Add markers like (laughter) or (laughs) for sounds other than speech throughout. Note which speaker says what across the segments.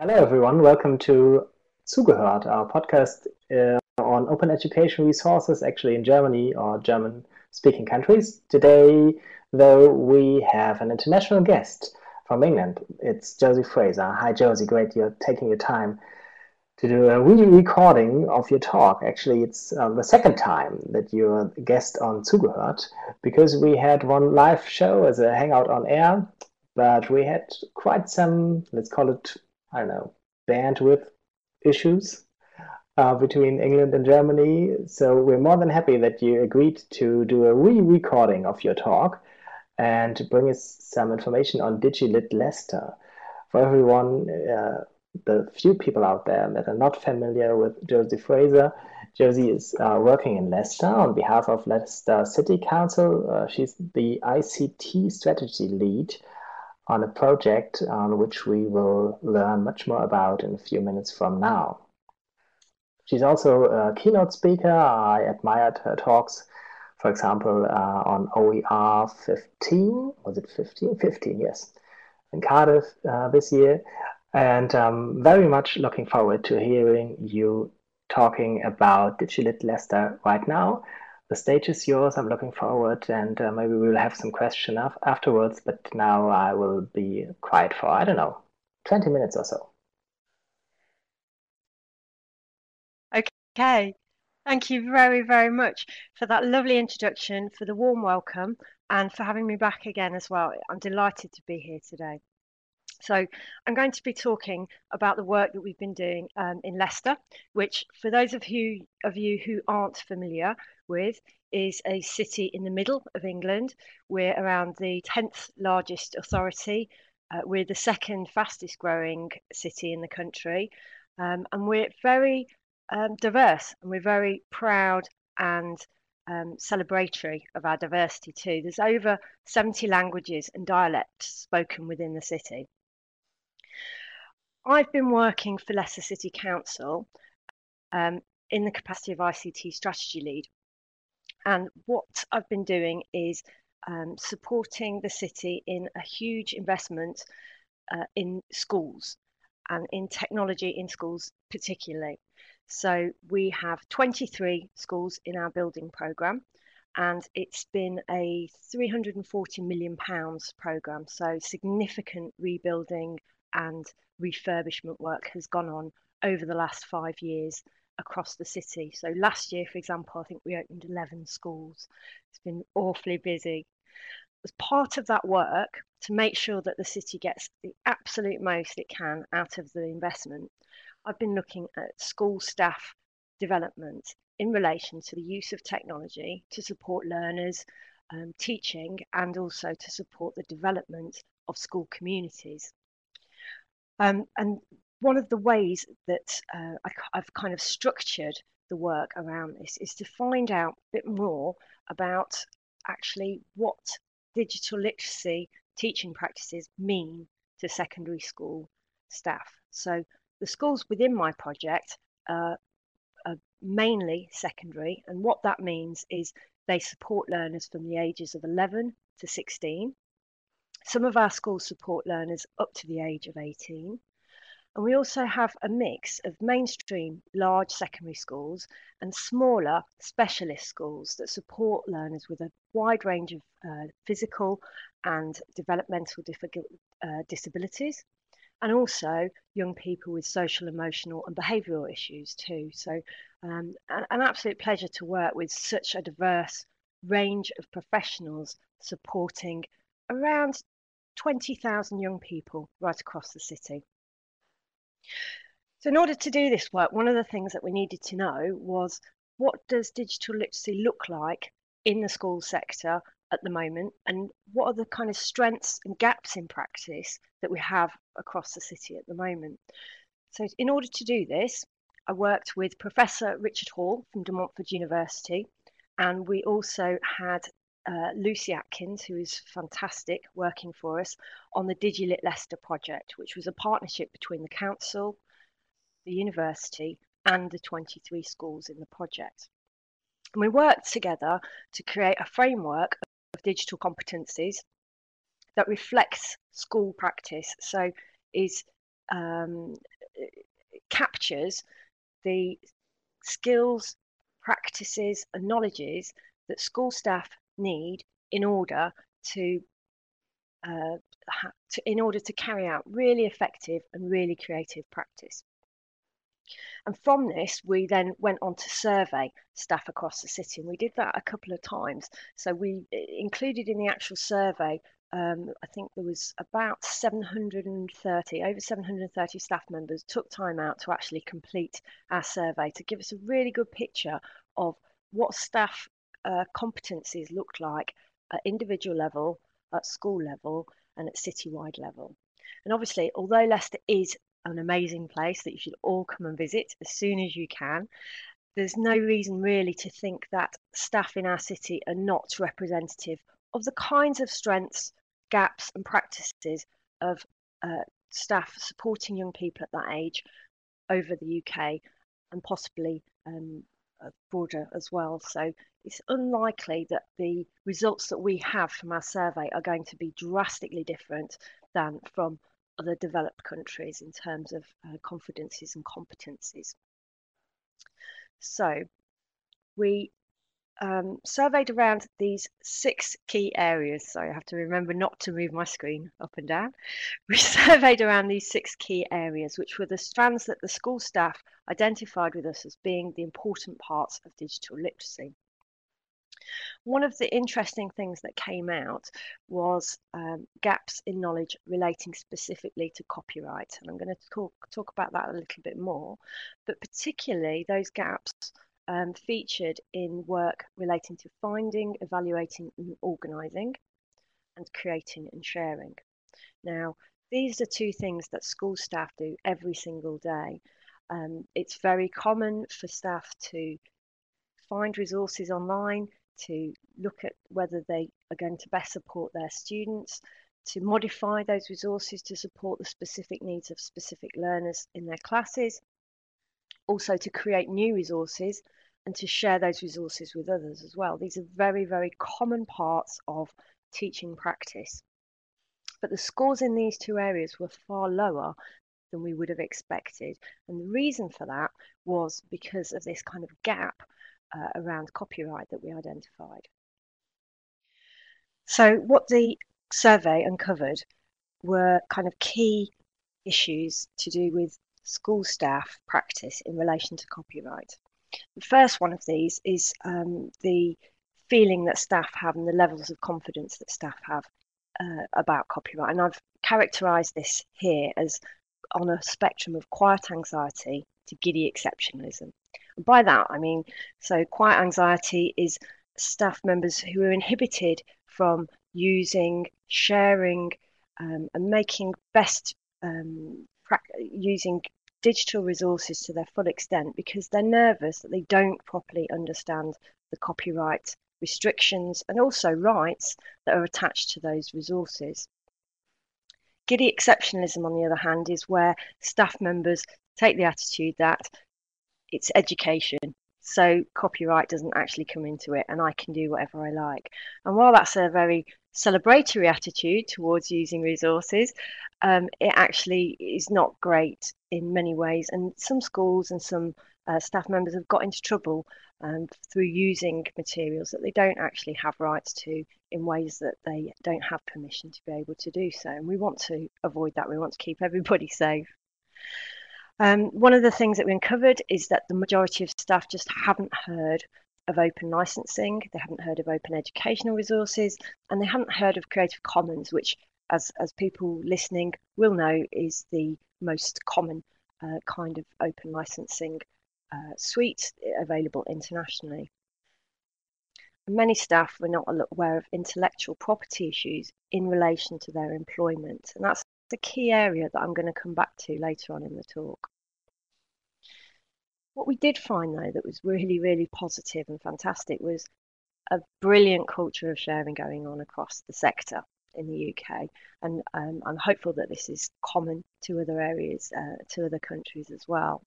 Speaker 1: Hello, everyone. Welcome to Zugehört, our podcast uh, on open education resources, actually in Germany or German speaking countries. Today, though, we have an international guest from England. It's Josie Fraser. Hi, Josie. Great you're taking your time to do a re-recording of your talk. Actually, it's uh, the second time that you're a guest on Zugehört because we had one live show as a hangout on air, but we had quite some, let's call it, I don't know, bandwidth issues uh, between England and Germany. So we're more than happy that you agreed to do a re-recording of your talk and to bring us some information on DigiLit Leicester. For everyone uh, the few people out there that are not familiar with Josie Fraser, Josie is uh, working in Leicester on behalf of Leicester City Council. Uh, she's the ICT strategy lead on a project on which we will learn much more about in a few minutes from now. She's also a keynote speaker. I admired her talks, for example, uh, on OER 15. Was it 15? 15, yes, in Cardiff uh, this year. And um, very much looking forward to hearing you talking about DigiLit Leicester right now. The stage is yours. I'm looking forward, and uh, maybe we'll have some question af- afterwards. But now I will be quiet for I don't know, 20 minutes or so.
Speaker 2: Okay, thank you very, very much for that lovely introduction, for the warm welcome, and for having me back again as well. I'm delighted to be here today. So I'm going to be talking about the work that we've been doing um, in Leicester, which for those of you, of you who aren't familiar with, is a city in the middle of England. We're around the 10th largest authority. Uh, we're the second fastest growing city in the country. Um, and we're very um, diverse and we're very proud and um, celebratory of our diversity too. There's over 70 languages and dialects spoken within the city. I've been working for Leicester City Council um, in the capacity of ICT strategy lead. And what I've been doing is um, supporting the city in a huge investment uh, in schools and in technology in schools, particularly. So we have 23 schools in our building programme, and it's been a 340 million pounds programme. So significant rebuilding and refurbishment work has gone on over the last five years across the city. So last year, for example, I think we opened 11 schools. It's been awfully busy. As part of that work, to make sure that the city gets the absolute most it can out of the investment, I've been looking at school staff development in relation to the use of technology to support learners, um, teaching, and also to support the development of school communities. Um, and one of the ways that uh, I, I've kind of structured the work around this is to find out a bit more about actually what digital literacy teaching practices mean to secondary school staff. So the schools within my project are mainly secondary, and what that means is they support learners from the ages of 11 to 16 some of our schools support learners up to the age of 18. And we also have a mix of mainstream large secondary schools and smaller specialist schools that support learners with a wide range of uh, physical and developmental uh, disabilities, and also young people with social, emotional, and behavioural issues too. So, um, an, an absolute pleasure to work with such a diverse range of professionals supporting around 20,000 young people right across the city. So in order to do this work, one of the things that we needed to know was what does digital literacy look like in the school sector at the moment and what are the kind of strengths and gaps in practice that we have across the city at the moment. So in order to do this, I worked with Professor Richard Hall from De Montfort University and we also had uh, Lucy Atkins, who is fantastic, working for us on the DigiLit Leicester project, which was a partnership between the council, the university, and the 23 schools in the project. And we worked together to create a framework of digital competencies that reflects school practice. So is um, captures the skills, practices, and knowledges that school staff need in order to, uh, to in order to carry out really effective and really creative practice. And from this, we then went on to survey staff across the city, and we did that a couple of times. So we included in the actual survey um, I think there was about 730, over 730 staff members took time out to actually complete our survey to give us a really good picture of what staff uh, competencies looked like at individual level, at school level, and at citywide level. And obviously, although Leicester is an amazing place that you should all come and visit as soon as you can, there's no reason really to think that staff in our city are not representative of the kinds of strengths gaps and practices of uh, staff supporting young people at that age over the UK and possibly um, broader as well. So it's unlikely that the results that we have from our survey are going to be drastically different than from other developed countries in terms of uh, confidences and competencies. So we um, surveyed around these six key areas. So I have to remember not to move my screen up and down. (laughs) We surveyed around these six key areas, which were the strands that the school staff identified with us as being the important parts of digital literacy. One of the interesting things that came out was um, gaps in knowledge relating specifically to copyright. And I'm going to talk, talk about that a little bit more, but particularly those gaps um, featured in work relating to finding, evaluating, and organising, and creating and sharing. Now, these are two things that school staff do every single day. Um, it's very common for staff to find resources online, to look at whether they are going to best support their students, to modify those resources to support the specific needs of specific learners in their classes, also to create new resources and to share those resources with others as well. These are very, very common parts of teaching practice. But the scores in these two areas were far lower than we would have expected. And the reason for that was because of this kind of gap uh, around copyright that we identified. So, what the survey uncovered were kind of key issues to do with school staff practice in relation to copyright. The first one of these is um, the feeling that staff have and the levels of confidence that staff have uh, about copyright. And I've characterised this here as on a spectrum of quiet anxiety to giddy exceptionalism. And by that, I mean, so quiet anxiety is staff members who are inhibited from using, sharing, um, and making best um, using digital resources to their full extent because they're nervous that they don't properly understand the copyright restrictions and also rights that are attached to those resources. Giddy exceptionalism, on the other hand, is where staff members take the attitude that it's education, so copyright doesn't actually come into it and I can do whatever I like. And while that's a very celebratory attitude towards using resources, um, it actually is not great in many ways. And some schools and some uh, staff members have got into trouble um, through using materials that they don't actually have rights to in ways that they don't have permission to be able to do so. And we want to avoid that. We want to keep (laughs) everybody safe. Um, one of the things that we uncovered is that the majority of staff just haven't heard of open licensing, they haven't heard of open educational resources, and they haven't heard of Creative Commons, which, as, as people listening will know, is the most common uh, kind of open licensing uh, suite available internationally. Many staff were not aware of intellectual property issues in relation to their employment, and that's the key area that I'm going to come back to later on in the talk. What we did find, though, that was really, really positive and fantastic was a brilliant culture of sharing going on across the sector in the UK. And um, I'm hopeful that this is common to other areas, uh, to other countries as well.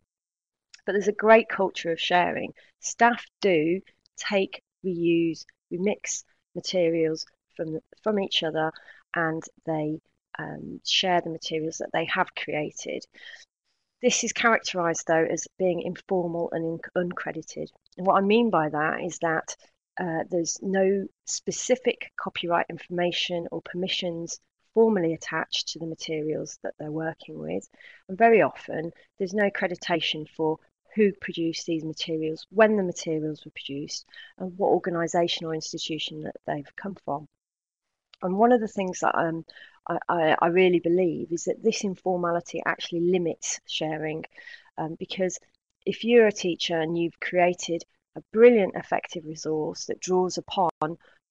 Speaker 2: But there's a great culture of sharing. Staff do take, reuse, remix materials from from each other, and they um, share the materials that they have created. This is characterised though as being informal and uncredited. And what I mean by that is that uh, there's no specific copyright information or permissions formally attached to the materials that they're working with. And very often, there's no accreditation for who produced these materials, when the materials were produced, and what organisation or institution that they've come from. And one of the things that um, I, I, really believe is that this informality actually limits sharing um, because if you're a teacher and you've created a brilliant, effective resource that draws upon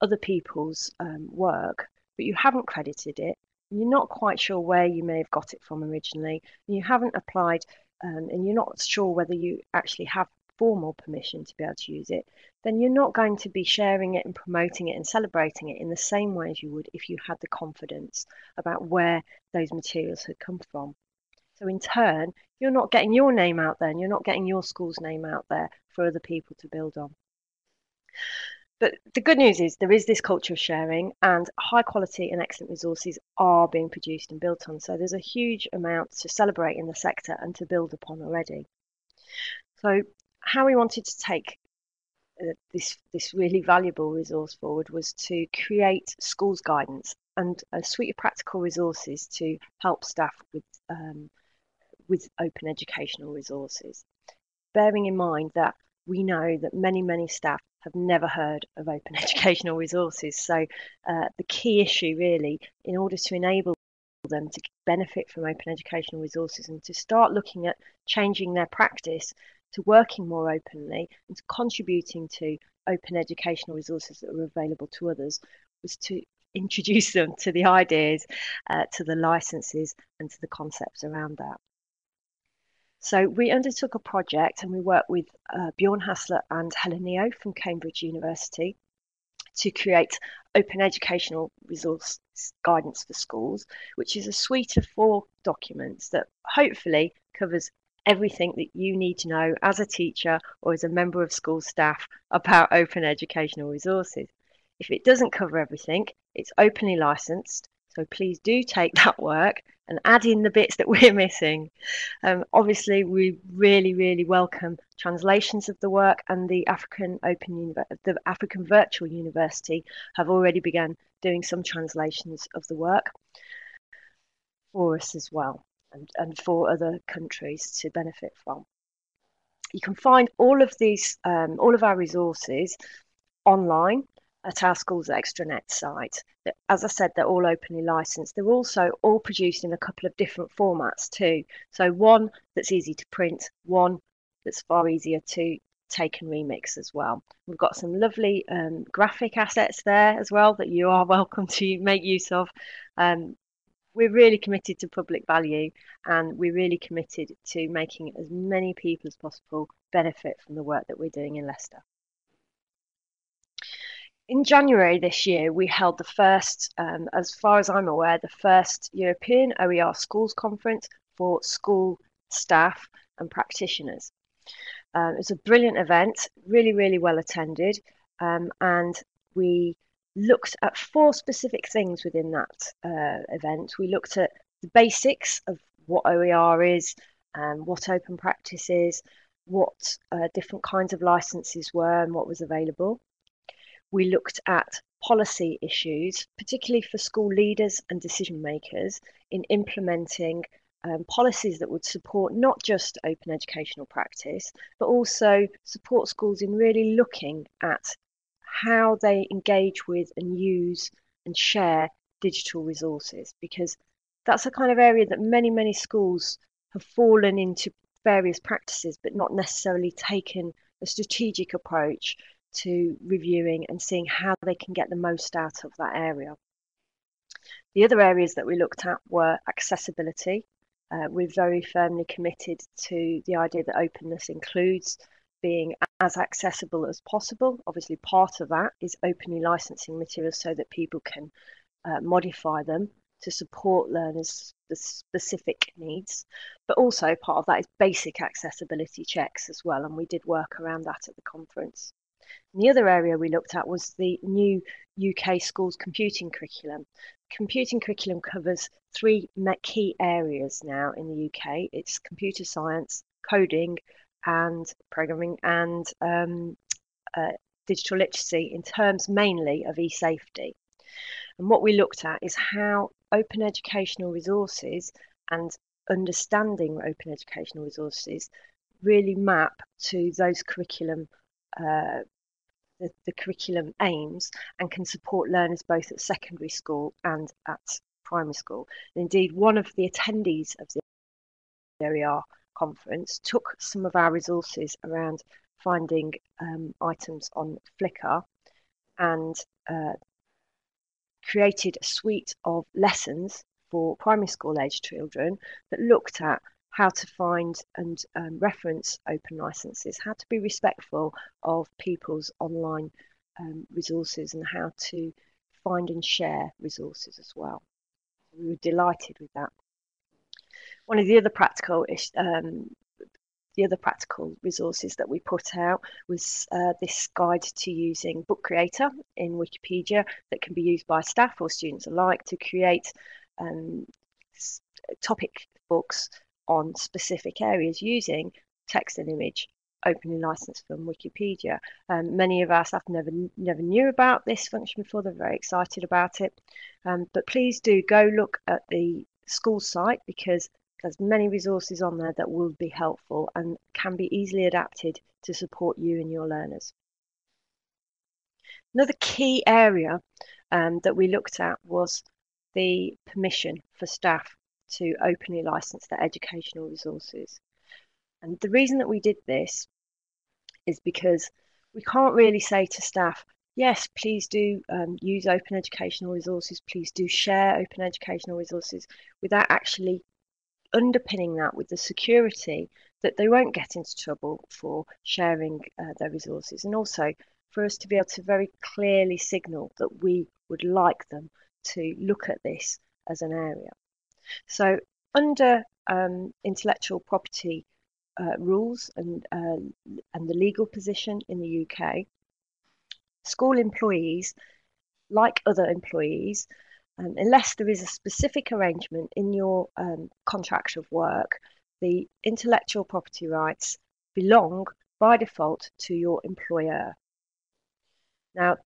Speaker 2: other people's um, work, but you haven't credited it, and you're not quite sure where you may have got it from originally, you haven't applied, um, and you're not sure whether you actually have formal permission to be able to use it, then you're not going to be sharing it and promoting it and celebrating it in the same way as you would if you had the confidence about where those materials had come from. So, in turn, you're not getting your name out there and you're not getting your school's name out there for other people to build on. But the good news is there is this culture of sharing, and high quality and excellent resources are being produced and built on. So there's a huge amount to celebrate in the sector and to build upon already. So, how we wanted to take uh, this this really valuable resource forward was to create schools guidance and a suite of practical resources to help staff with um, with open educational resources. Bearing in mind that we know that many many staff have never heard of open (laughs) educational resources. So, uh, the key issue really, in order to enable them to benefit from open educational resources and to start looking at changing their practice to working more openly and to contributing to open educational resources that are available to others, was to introduce them to the ideas, uh, to the licenses, and to the concepts around that. So we undertook a project and we worked with uh, Bjorn Hassler and Helen Neo from Cambridge University to create open educational resource guidance for schools, which is a suite of four documents that hopefully covers everything that you need to know as a teacher or as a member of school staff about open educational resources. If it doesn't cover everything, it's openly licensed so please do take that work and add in the bits that (laughs) we're missing. Um, obviously, we really, really welcome translations of the work, and the African Open the African Virtual University have already begun doing some translations of the work for us as well, and, and for other countries to benefit from. You can find all of these, um, all of our resources online at our school's extranet site. As I said, they're all openly licensed. They're also all produced in a couple of different formats too. So one that's easy to print, one that's far easier to take and remix as well. We've got some lovely um, graphic assets there as well that you are (laughs) welcome to make use of. Um, we're really committed to public value and we're really committed to making as many people as possible benefit from the work that we're doing in Leicester in January this year, we held the first, um, as far as I'm aware, the first European OER Schools Conference for school staff and practitioners. Um, it was a brilliant event, really, really well attended, um, and we looked at four specific things within that uh, event. We looked at the basics of what OER is, um, what open practice is, what uh, different kinds of licenses were, and what was available we looked at policy issues, particularly for school leaders and decision makers in implementing um, policies that would support not just open educational practice, but also support schools in really looking at how they engage with and use and share digital resources, because that's a kind of area that many, many schools have fallen into various practices, but not necessarily taken a strategic approach to reviewing and seeing how they can get the most out of that area. The other areas that we looked at were accessibility. Uh, we're very firmly committed to the idea that openness includes being as accessible as possible. Obviously, part of that is openly licensing materials so that people can uh, modify them to support learners' specific needs. But also, part of that is basic accessibility checks as well. And we did work around that at the conference. And the other area we looked at was the new UK schools computing curriculum. computing curriculum covers three key areas now in the UK. It's computer science, coding, and programming, and um, uh, digital literacy in terms mainly of e-safety. And what we looked at is how open educational resources and understanding open educational resources really map to those curriculum uh, the, the, curriculum aims and can support learners both at secondary school and at primary school. And indeed, one of the attendees of the OER conference took some of our resources around finding um, items on Flickr and uh, created a suite of lessons for primary school age children that looked at how to find and um, reference open licenses, how to be respectful of people's online um, resources, and how to find and share resources as well. We were delighted with that. One of the other practical um, the other practical resources that we put out was uh, this guide to using Book Creator in Wikipedia that can be used by staff or students alike to create um, topic books on specific areas using text and image openly licensed from Wikipedia. Um, many of our staff never never knew about this function before. They're very excited about it. Um, but please do go look at the school site because there's many resources on there that will be helpful and can be easily adapted to support you and your learners. Another key area um, that we looked at was the permission for staff to openly license their educational resources. And the reason that we did this is because we can't really say to staff, yes, please do um, use open educational resources, please do share open educational resources without actually underpinning that with the security that they won't get into trouble for sharing uh, their resources and also for us to be able to very clearly signal that we would like them to look at this as an area. So under um, intellectual property uh, rules and, uh, and the legal position in the UK, school employees, like other employees, um, unless there is a specific arrangement in your um, contract of work, the intellectual property rights belong by default to your employer. Now,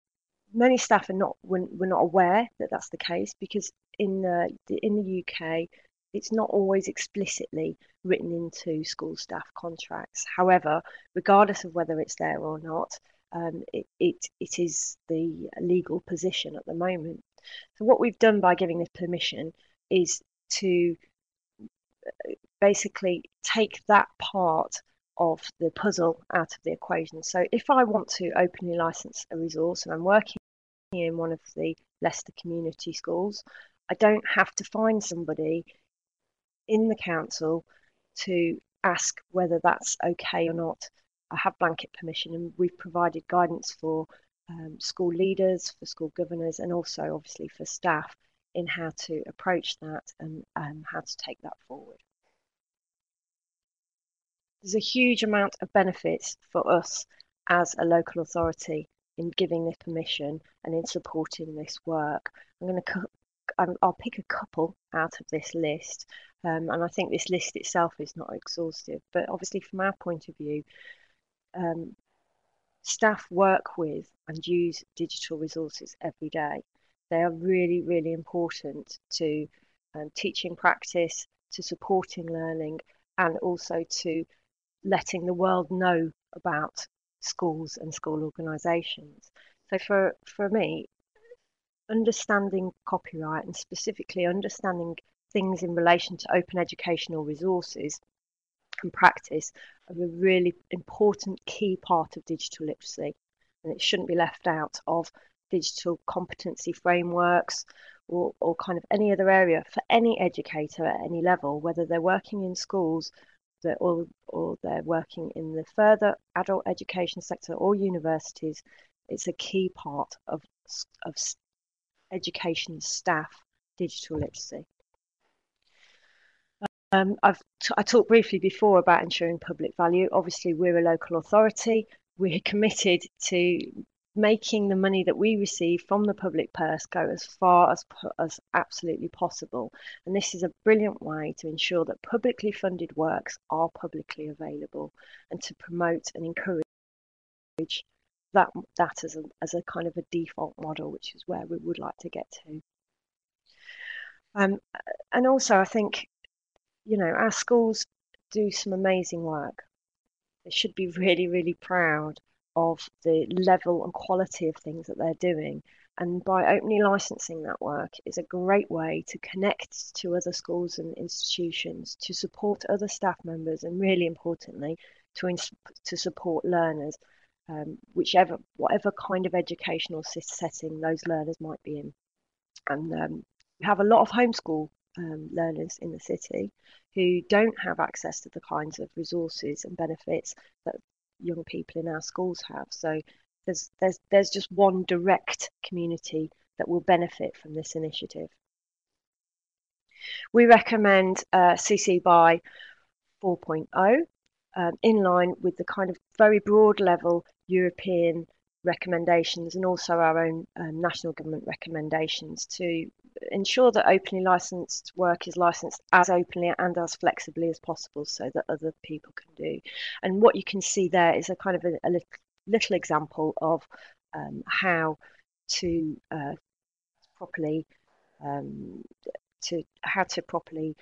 Speaker 2: many staff are not were, not aware that that's the case because in the, in the UK, it's not always explicitly written into school staff contracts. However, regardless of whether it's there or not, um, it, it, it is the legal position at the moment. So what we've done by giving this permission is to uh, basically take that part of the puzzle out of the equation. So if I want to openly license a resource and I'm working in one of the Leicester community schools, I don't have to find somebody in the council to ask whether that's okay or not. I have blanket permission, and we've provided guidance for um, school leaders, for school governors, and also obviously for staff in how to approach that and um, how to take that forward. There's a huge amount of benefits for us as a local authority in giving this permission and in supporting this work. I'm going to I'll pick a couple out of this list, um, and I think this list itself is not exhaustive. But obviously, from our point of view, um, staff work with and use digital resources every day. They are really, really important to um, teaching practice, to supporting learning, and also to letting the world know about schools and school organisations. So for, for me, understanding copyright and specifically understanding things in relation to open educational resources and practice are a really important key part of digital literacy and it shouldn't be left out of digital competency frameworks or, or kind of any other area for any educator at any level whether they're working in schools or, or they're working in the further adult education sector or universities it's a key part of, of education staff digital literacy. Um, t- I talked briefly before about ensuring public value. Obviously, we're a local authority. We're committed to making the money that we receive from the public purse go as far as, as absolutely possible. And this is a brilliant way to ensure that publicly funded works are publicly available and to promote and encourage that, that as, a, as a kind of a default model, which is where we would like to get to. Um, and also, I think, you know, our schools do some amazing work. They should be really, really proud of the level and quality of things that they're doing. And by openly licensing that work is a great way to connect to other schools and institutions, to support other staff members, and really importantly, to, to support learners, um, whichever, whatever kind of educational setting those learners might be in. And um, we have a lot of homeschool um, learners in the city who don't have access to the kinds of resources and benefits that young people in our schools have. So there's there's there's just one direct community that will benefit from this initiative. We recommend uh, CC BY 4.0 um, in line with the kind of very broad level European recommendations and also our own um, national government recommendations to ensure that openly licensed work is licensed as openly and as flexibly as possible so that other people can do. And what you can see there is a kind of a, a little, little, example of um, how to uh, properly um, to how to properly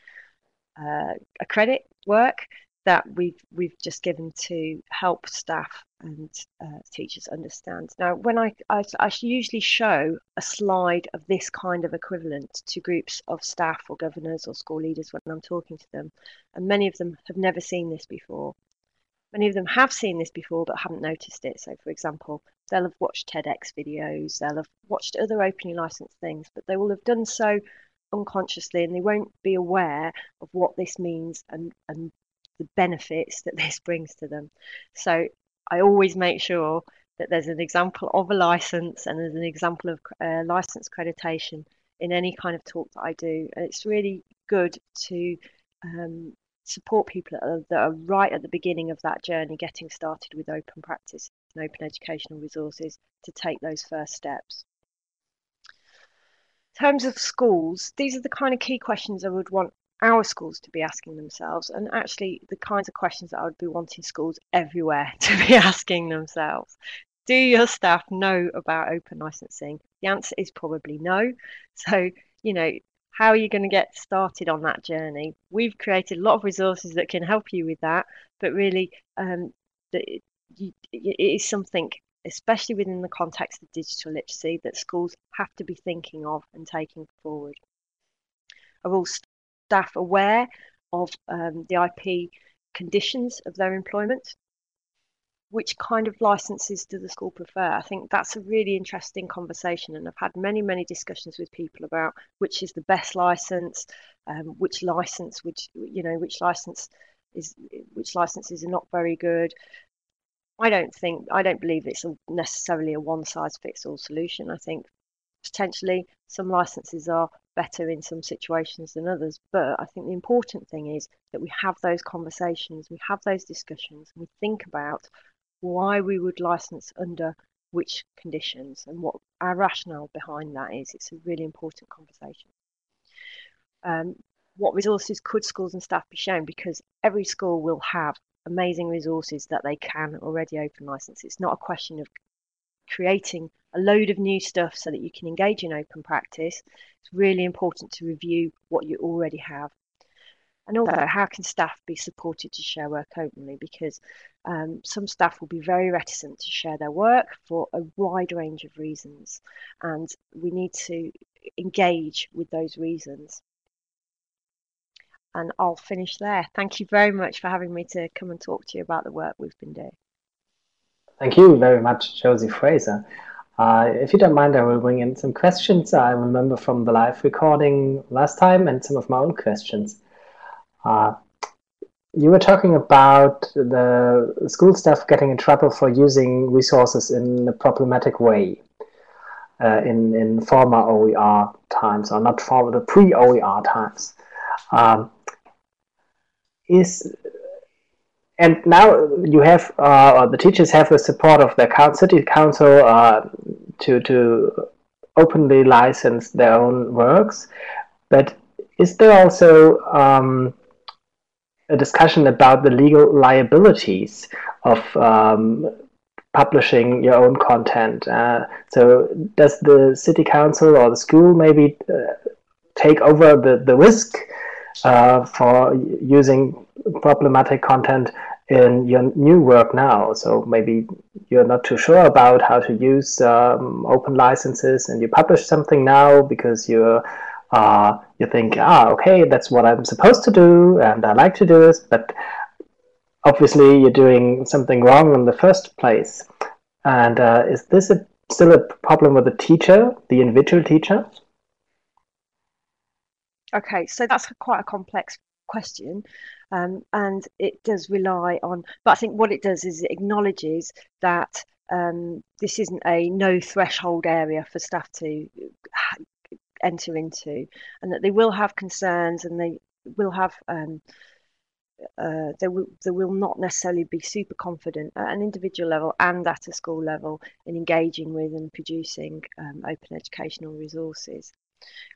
Speaker 2: uh, accredit work that we've we've just given to help staff and uh, teachers understand. Now, when I, I, I usually show a slide of this kind of equivalent to groups of staff or governors or school leaders when I'm talking to them, and many of them have never seen this before. Many of them have seen this before but haven't noticed it. So, for example, they'll have watched TEDx videos, they'll have watched other openly licensed things, but they will have done so unconsciously and they won't be aware of what this means and, and the benefits that this brings to them. So I always make sure that there's an example of a license and there's an example of uh, license accreditation in any kind of talk that I do. And it's really good to um, support people that are, that are right at the beginning of that journey, getting started with open practice and open educational resources to take those first steps. In terms of schools, these are the kind of key questions I would want our schools to be asking themselves, and actually the kinds of questions that I would be wanting schools everywhere (laughs) to be asking themselves. Do your staff know about open licensing? The answer is probably no. So, you know, how are you going to get started on that journey? We've created a lot of resources that can help you with that, but really, um, it is something, especially within the context of digital literacy, that schools have to be thinking of and taking forward. All staff aware of um, the IP conditions of their employment? Which kind of licenses do the school prefer? I think that's a really interesting conversation, and I've had many, many discussions with people about which is the best license, um, which license, which you know, which license is which licenses are not very good. I don't think I don't believe it's a, necessarily a one size fits all solution. I think potentially some licenses are better in some situations than others. But I think the important thing is that we have those conversations, we have those discussions, we think about why we would license under which conditions and what our rationale behind that is. It's a really important conversation. Um, what resources could schools and staff be shown? Because every school will have amazing resources that they can already open license. It's not a question of creating a load of new stuff so that you can engage in open practice. It's really important to review what you already have. And also, how can staff be supported to share work openly? Because um, some staff will be very reticent to share their work for a wide range of reasons, and we need to engage with those reasons. And I'll finish there. Thank you very much for having me to come and talk to you about the work we've been doing.
Speaker 1: Thank you very much, Josie Fraser. Uh, if you don't mind, I will bring in some questions I remember from the live recording last time and some of my own questions. Uh, you were talking about the school staff getting in trouble for using resources in a problematic way uh, in, in former OER times, or not former, the pre-OER times. Um, is and now you have, uh, the teachers have the support of the city council uh, to to openly license their own works. But is there also um, a discussion about the legal liabilities of um, publishing your own content? Uh, so does the city council or the school maybe uh, take over the, the risk uh, for using problematic content in your new work now. So maybe you're not too sure about how to use um, open licenses, and you publish something now because you're uh, you think, ah, okay, that's what I'm supposed to do, and I like to do this, but obviously you're doing something wrong in the first place. And uh, is this a, still a problem with the teacher, the individual teacher?
Speaker 2: Okay, so that's quite a complex question. Um, and it does rely on, but I think what it does is it acknowledges that um, this isn't a no threshold area for staff to enter into, and that they will have concerns and they will have. Um, uh, they will they will not necessarily be super confident at an individual level and at a school level in engaging with and producing um, open educational resources.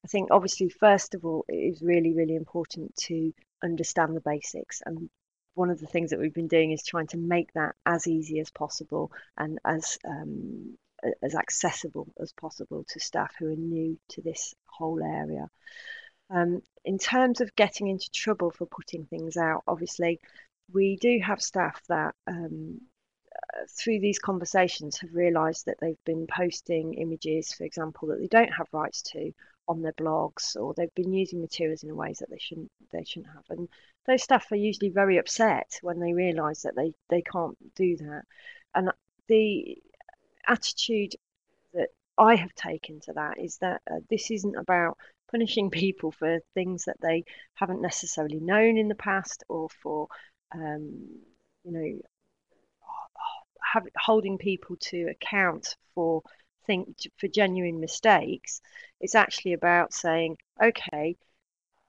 Speaker 2: I think obviously, first of all, it is really, really important to understand the basics. And one of the things that we've been doing is trying to make that as easy as possible and as um, as accessible as possible to staff who are new to this whole area. Um, in terms of getting into trouble for putting things out, obviously, we do have staff that um, through these conversations have realised that they've been posting images, for example, that they don't have rights to on their blogs, or they've been using materials in ways that they shouldn't they shouldn't have. And those staff are usually very upset when they realise that they they can't do that. And the attitude that I have taken to that is that uh, this isn't about punishing (laughs) people for things that they haven't necessarily known in the past or for um, you know have, holding people to account for think for genuine mistakes. It's actually about saying, okay,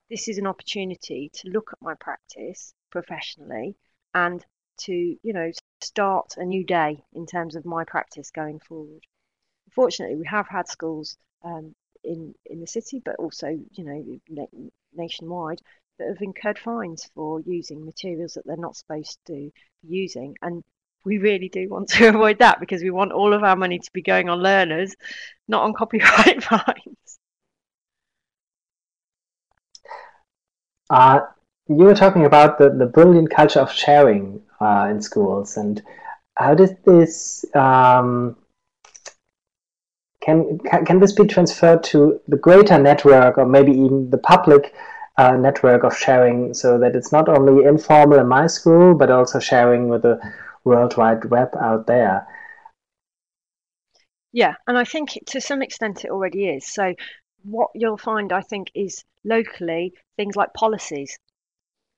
Speaker 2: this is an opportunity to look at my practice professionally and to, you know, start a new day in terms of my practice going forward. Fortunately, we have had schools um, in in the city, but also, you know, nationwide that have incurred fines for using materials that they're not supposed to be using. And we really do want to (laughs) avoid that because we want all of our money to be going on learners, not on copyright (laughs) fines.
Speaker 1: Uh, you were talking about the, the brilliant culture of sharing uh, in schools, and how does this um, can, can can this be transferred to the greater network, or maybe even the public uh, network of sharing, so that it's not only informal in my school, but also sharing with the World Wide Web out there.
Speaker 2: Yeah, and I think to some extent it already is. So what you'll find, I think, is locally things like policies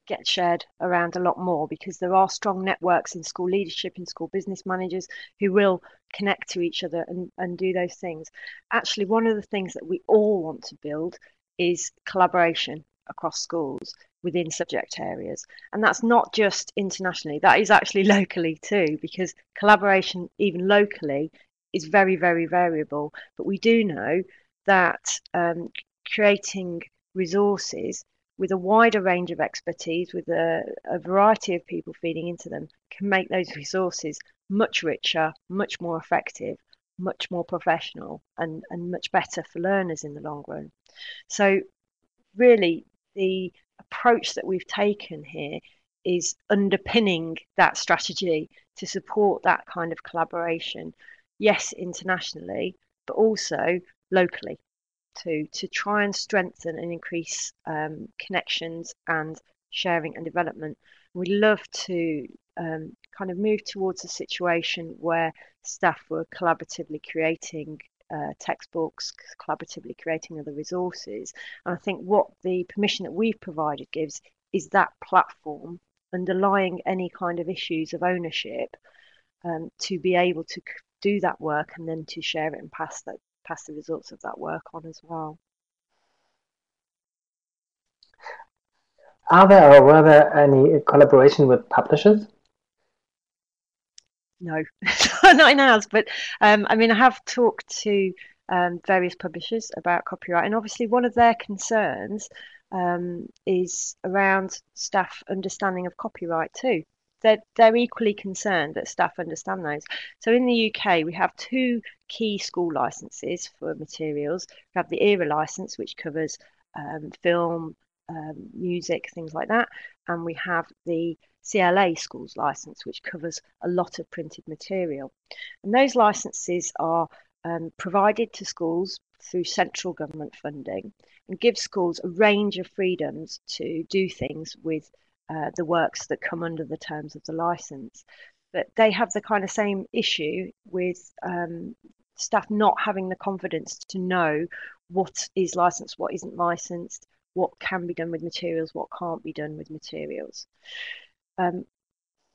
Speaker 2: get shared around a lot more because there are strong networks in school leadership and school business managers who will connect to each other and, and do those things. Actually, one of the things that we all want to build is collaboration across schools within subject areas. And that's not just internationally, that is actually (laughs) locally too, because collaboration, even locally, is very, very variable. But we do know that um, creating resources with a wider range of expertise, with a, a, variety of people feeding into them, can make those resources much richer, much more effective, much more professional, and, and much better for learners in the long run. So, really, the approach that we've taken here is underpinning that strategy to support that kind of collaboration. Yes, internationally, but also locally to to try and strengthen and increase um, connections and sharing and development. We love to um, kind of move towards a situation where staff were collaboratively creating uh, textbooks, collaboratively creating other resources. And I think what the permission that we've provided gives is that platform underlying any kind of issues of ownership um, to be able to do that work and then to share it and pass that pass the results of that work on as well.
Speaker 1: Are there or were there any collaboration with publishers?
Speaker 2: No, (laughs) not in ours. But um, I mean, I have talked to um, various publishers about copyright, and obviously one of their concerns um, is around staff understanding of copyright too. They're, they're equally concerned that staff understand those. So in the UK, we have two key school licenses for materials. We have the ERA license, which covers um, film, um, music, things like that, and we have the CLA schools license, which covers a lot of printed material. And those licenses are um, provided to schools through central government funding and give schools a range of freedoms to do things with uh, the works that come under the terms of the license. But they have the kind of same issue with um, staff not having the confidence to know what is licensed, what isn't licensed, what can be done with materials, what can't be done with materials. Um,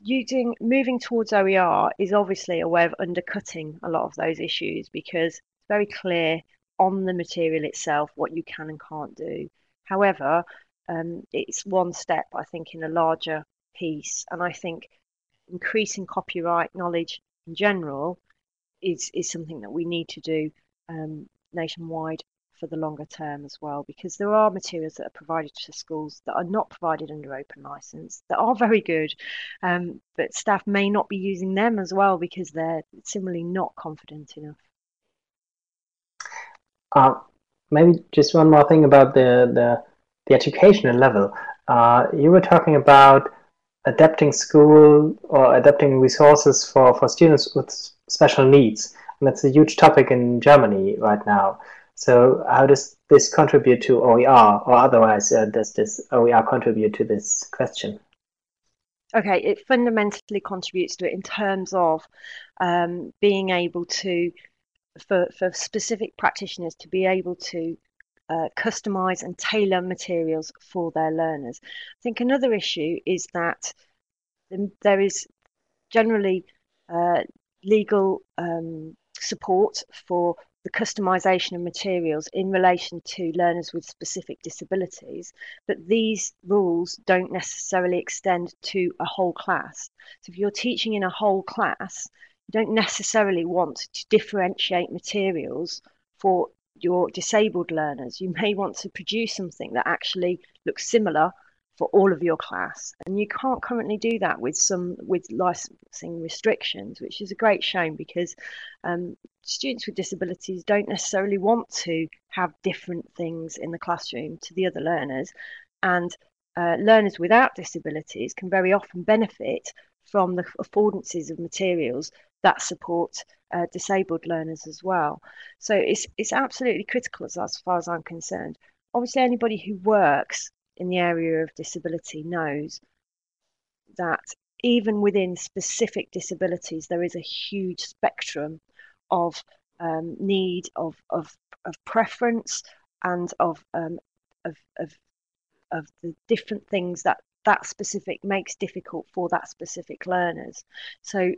Speaker 2: using moving towards OER is obviously a way of undercutting a lot of those issues because it's very clear on the material itself what you can and can't do. However, um, it's one step, I think, in a larger piece, and I think increasing copyright knowledge in general is is something that we need to do um, nationwide for the longer term as well, because there are materials that are provided to schools that are not provided under open license that are very good, um, but staff may not be using them as well because they're similarly not confident enough.
Speaker 1: Uh, maybe just one more thing about the the, the educational level. Uh, you were talking about adapting school or adapting resources for, for students with special needs. And that's a huge topic in Germany right now. So how does this contribute to OER, or otherwise, uh, does this OER contribute to this question?
Speaker 2: Okay, it fundamentally contributes to it in terms of um, being able to, for, for specific practitioners, to be able to uh, customize and tailor materials for their learners. I think another issue is that there is generally uh, legal um, support for the customization of materials in relation to learners with specific disabilities, but these rules don't necessarily extend to a whole class. So if you're teaching in a whole class, you don't necessarily want to differentiate materials for your disabled learners. You may want to produce something that actually looks similar for all of your class. And you can't currently do that with some with licensing restrictions which is a great shame because um, students with disabilities don't necessarily want to have different things in the classroom to the other learners. And uh, learners without disabilities can very often benefit from the affordances of materials that support uh, disabled learners as well. So it's it's absolutely critical as, as far as I'm concerned. Obviously anybody who works in the area of disability knows that even within specific disabilities, there is a huge spectrum of um, need, of, of, of preference, and of, um, of, of, of the different things that that specific makes difficult for that specific learners. So,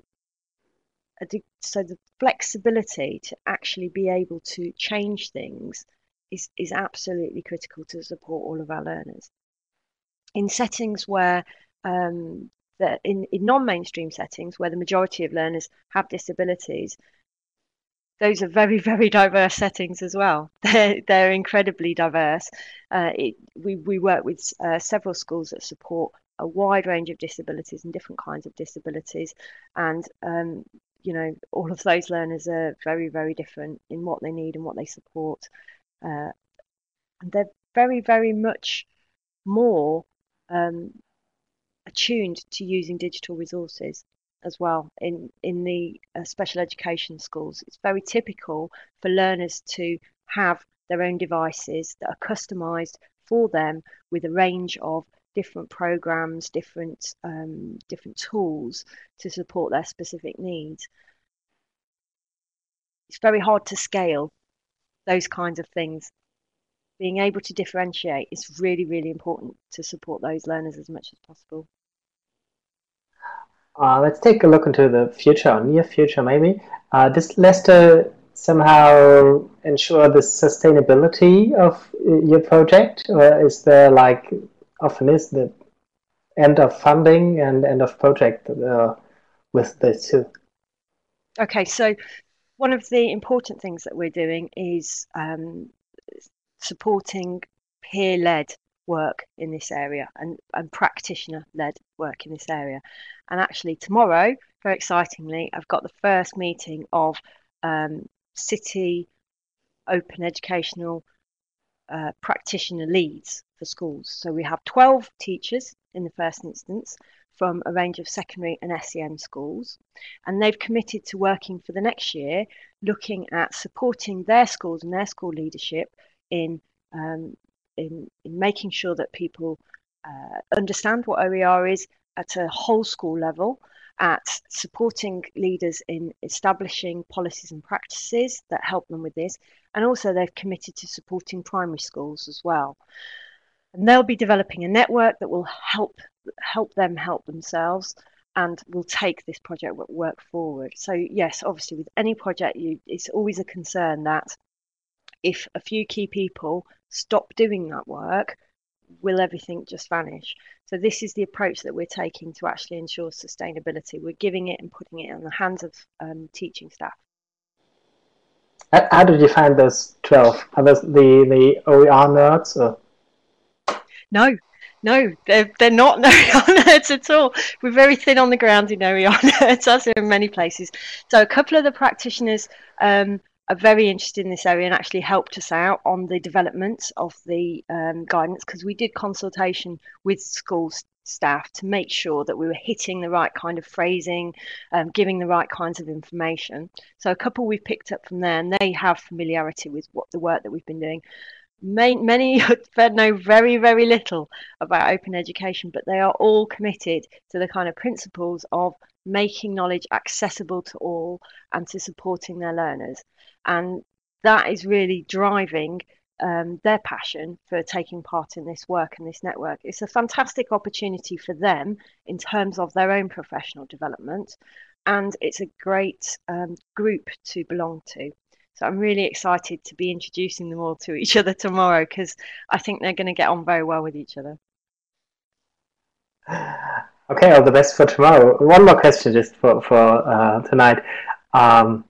Speaker 2: so the flexibility to actually be able to change things is, is absolutely critical to support all of our learners. In settings where um, in, in non-mainstream settings where the majority of learners have disabilities, those are very, (laughs) very diverse settings as well. (laughs) They're, they're incredibly diverse. Uh, it, we, we work with uh, several schools that support a wide range of disabilities and different kinds of disabilities. And, um, you know, all of those learners are very, very different in what they need and what they support. Uh, and they're very, very much more um, attuned to using digital resources as well in in the uh, special education schools. It's very typical for learners to have their own devices that are customized for them with a range of different programs, different um, different tools to support their specific needs. It's very hard to scale those kinds of things being able to differentiate is really, really important to support those learners as much as possible.
Speaker 1: Uh, let's take a look into the future, or near future maybe. Uh, does Leicester somehow ensure the sustainability of your project, or is there like often is the end of funding and end of project uh, with this too?
Speaker 2: Okay, so one of the important things that we're doing is um, supporting peer led work in this area and, and practitioner led work in this area. And actually, tomorrow, very excitingly, I've got the first meeting of um, city open educational uh, practitioner leads for schools. So we have 12 teachers in the first instance from a range of secondary and SEN schools. And they've committed to working for the next year, looking at supporting their schools and their school leadership in um, in, in making sure that people uh, understand what OER is at a whole school level, at supporting leaders in establishing policies and practices that help them with this, and also they've committed to supporting primary schools as well. And they'll be developing a network that will help help them help themselves and will take this project work forward. So yes, obviously with any project, you, it's always a concern that if a few key people stop doing that work, will everything just vanish? So this is the approach that we're taking to actually ensure sustainability. We're giving it and putting it in the hands of um, teaching staff.
Speaker 1: How did you find those 12? Are those the, the OER nerds? Or?
Speaker 2: No, no, they're, they're not (laughs) nerds at all. We're very thin on the ground in (laughs) nerds, as in many places. So a couple of the practitioners um, are very interested in this area and actually helped us out on the development of the um, guidance because we did consultation with school staff to make sure that we were hitting the right kind of phrasing, um, giving the right kinds of information. So a couple we've picked up from there, and they have familiarity with what the work that we've been doing. Many (laughs) know very, very little about open education, but they are all committed to the kind of principles of making knowledge accessible to all and to supporting their learners. And that is really driving um, their passion for taking part in this work and this network. It's a fantastic opportunity for them in terms of their own professional development, and it's a great um, group to belong to. So I'm really excited to be introducing them all to each other tomorrow because I think they're going to get on very well with each other. (sighs)
Speaker 1: Okay, all the best for tomorrow. One more question just for, for uh, tonight. Um,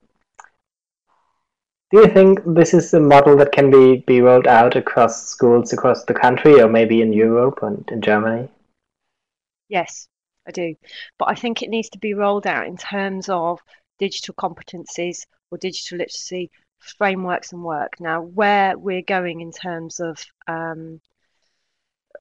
Speaker 1: do you think this is a model that can be, be rolled out across schools across the country or maybe in Europe and in Germany?
Speaker 2: Yes, I do. But I think it needs to be rolled out in terms of digital competencies or digital literacy frameworks and work. Now, where we're going in terms of um,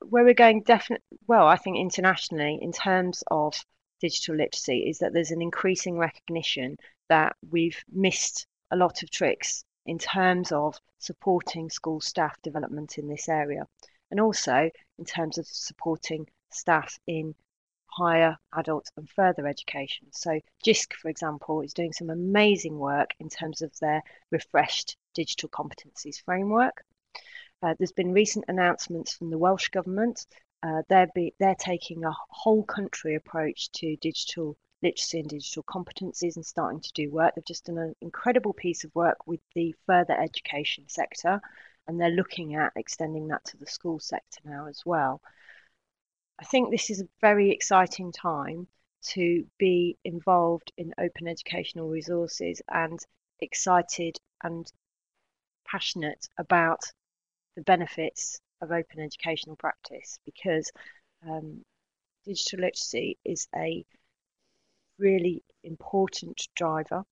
Speaker 2: where we're going definitely well i think internationally in terms of digital literacy is that there's an increasing recognition that we've missed a lot of tricks in terms of supporting school staff development in this area and also in terms of supporting staff in higher adult and further education. So JISC, for example, is doing some amazing work in terms of their refreshed digital competencies framework. Uh, there's been recent announcements from the Welsh Government. Uh, they're, be, they're taking a whole country approach to digital literacy and digital competencies and starting to do work. They've just done an incredible piece of work with the further education sector, and they're looking at extending that to the school sector now as well. I think this is a very exciting time to be involved in open educational resources and excited and passionate about the benefits of open educational practice because um, digital literacy is a really important driver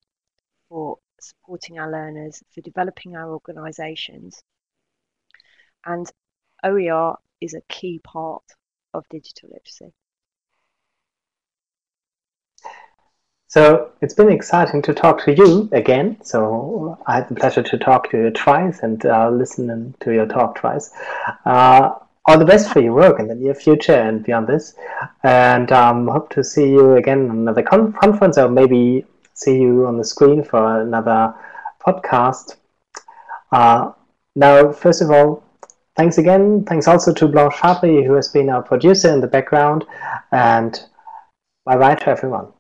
Speaker 2: for supporting our learners, for developing our organisations. And OER is a key part of digital literacy.
Speaker 1: So it's been exciting to talk to you again. So I had the pleasure to talk to you twice and uh, listen to your talk twice. Uh, all the best for your work in the near future and beyond this. And um, hope to see you again on another con conference or maybe see you on the screen for another podcast. Uh, now, first of all, thanks again. Thanks also to Blanche Hartley, who has been our producer in the background. And bye bye to everyone.